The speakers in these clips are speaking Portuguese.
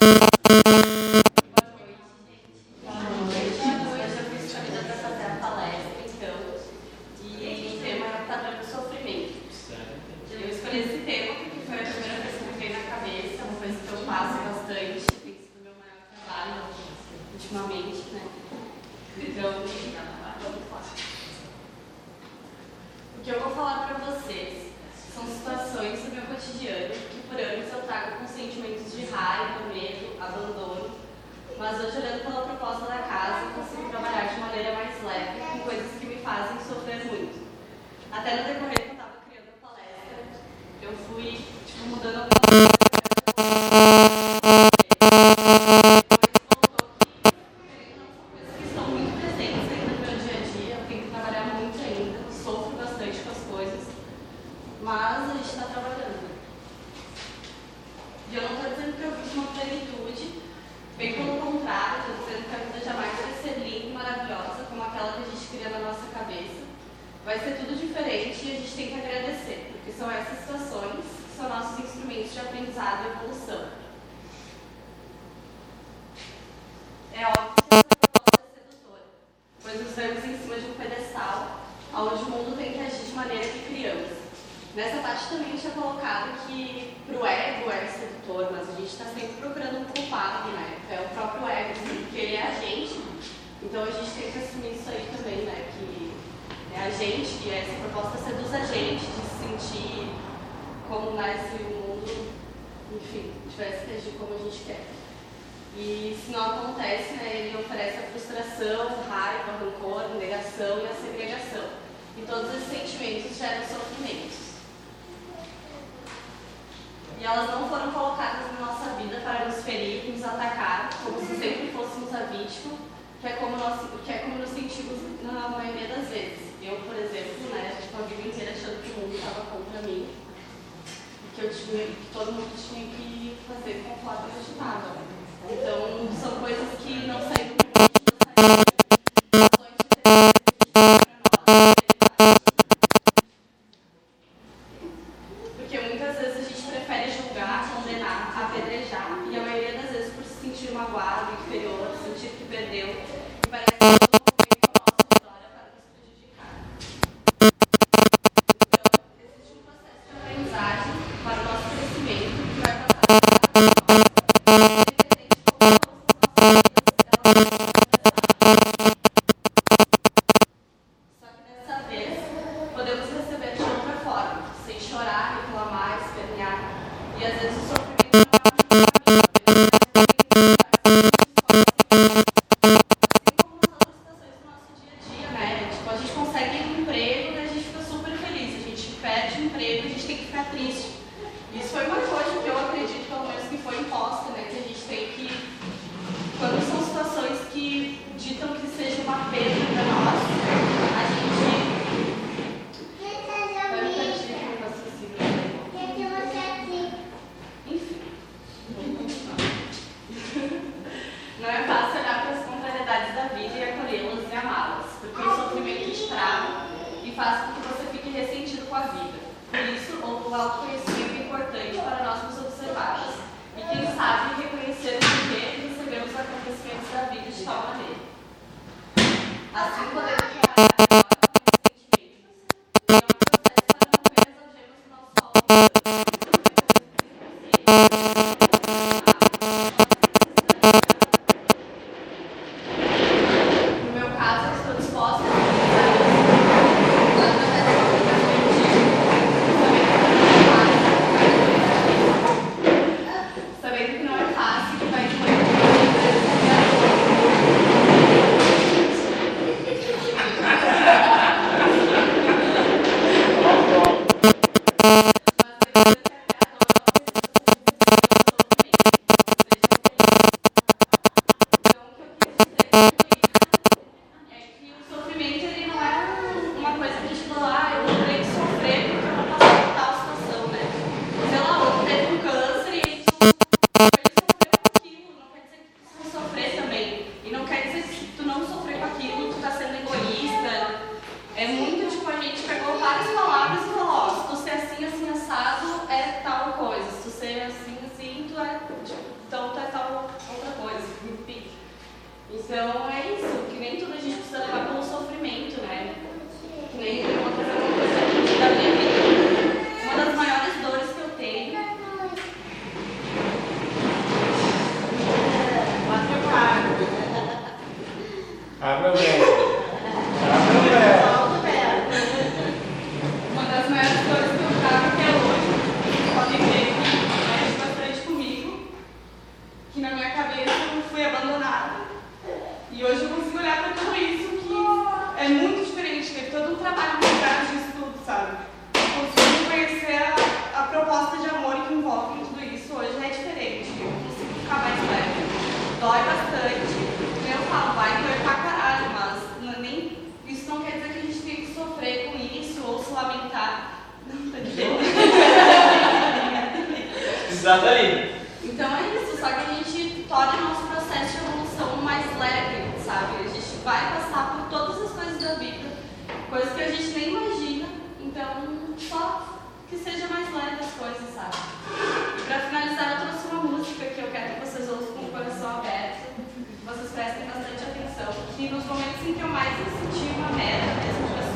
you cotidiano que por anos eu trago com sentimentos de raiva, medo, abandono, mas hoje, olhando pela proposta da casa, consigo trabalhar de maneira mais leve com coisas que me fazem sofrer muito. Até no decorrer que eu estava criando a palestra, eu fui tipo, mudando a palestra. é óbvio que essa proposta é sedutora, pois nos vemos em cima de um pedestal onde o mundo tem que agir de maneira que criamos. Nessa parte também tinha colocado que para o ego é sedutor, mas a gente está sempre procurando um culpado, né? É o próprio ego, assim, porque ele é a gente. Então a gente tem que assumir isso aí também, né? Que é a gente, que essa proposta seduz a gente de se sentir como nasce o mundo, enfim, tivesse que agir como a gente quer. E se não acontece, né, ele oferece a frustração, raiva, rancor, negação e a segregação. E todos esses sentimentos geram sofrimentos. E elas não foram colocadas na nossa vida para nos ferir, nos atacar, como se sempre fôssemos a vítima, que é como nós, que é como nos sentimos na maioria das vezes. Eu, por exemplo, né, tipo, a vida inteira achando que o mundo estava contra mim, que, eu tinha, que todo mundo tinha que fazer conforme eu estava. Então, são coisas que não saíram torna o nosso processo de evolução mais leve, sabe? A gente vai passar por todas as coisas da vida, coisas que a gente nem imagina, então só que seja mais leve as coisas, sabe? E pra finalizar, eu trouxe uma música que eu quero que vocês ouçam com o coração aberto, vocês prestem bastante atenção, que nos momentos em que eu mais senti uma merda, mesmo tipo assim,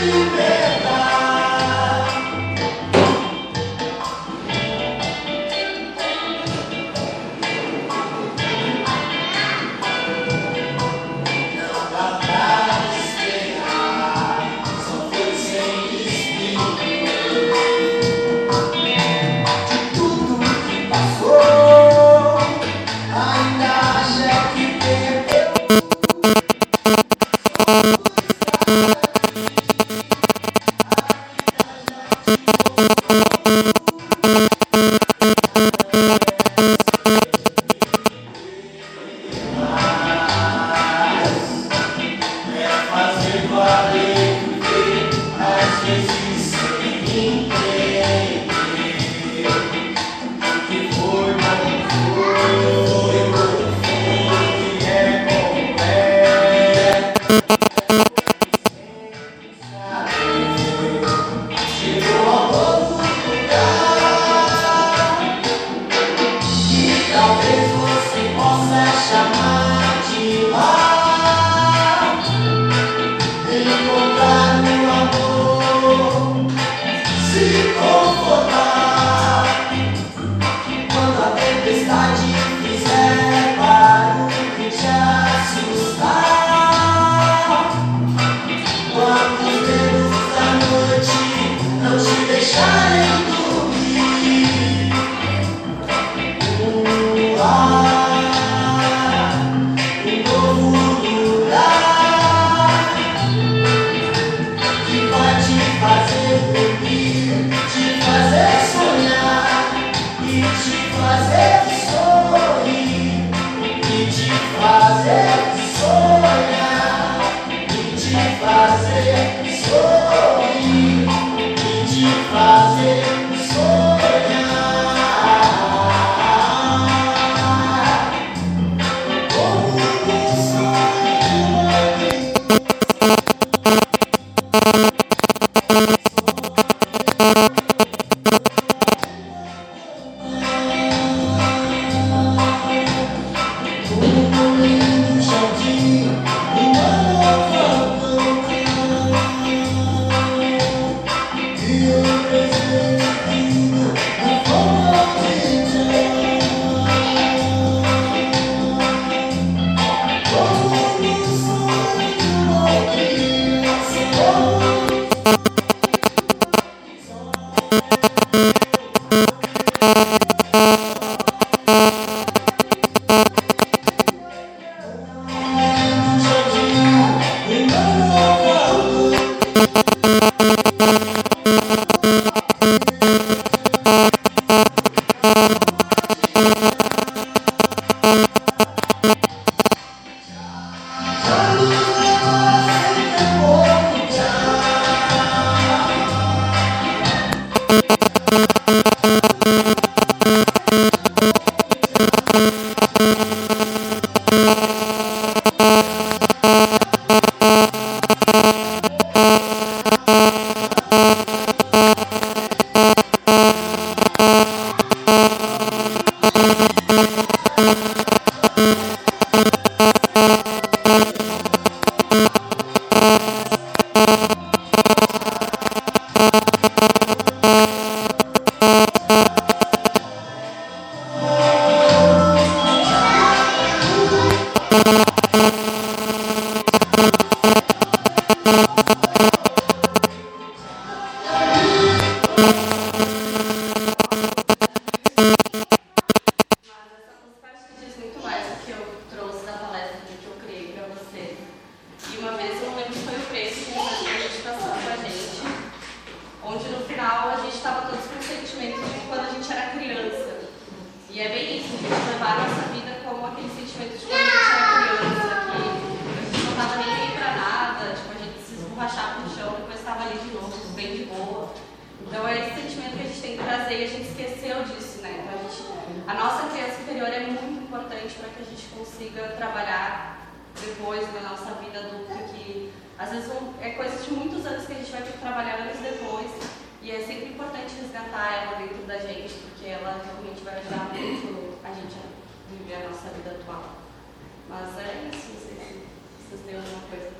Liberdade. Se é bem isso, a gente levar a nossa vida como aquele sentimento de quando a gente era criança, que a gente não estava nem aí pra nada, tipo, a gente se esborrachava no chão, depois estava ali de novo, bem de boa. Então é esse sentimento que a gente tem que trazer e a gente esqueceu disso, né? Então a, gente, a nossa criança interior é muito importante para que a gente consiga trabalhar depois na nossa vida adulta, que às vezes é coisa de muitos anos que a gente vai ter que trabalhar anos depois. E é sempre importante resgatar ela dentro da gente, porque ela realmente vai ajudar muito a gente a viver a nossa vida atual. Mas é isso, não sei se vocês têm alguma coisa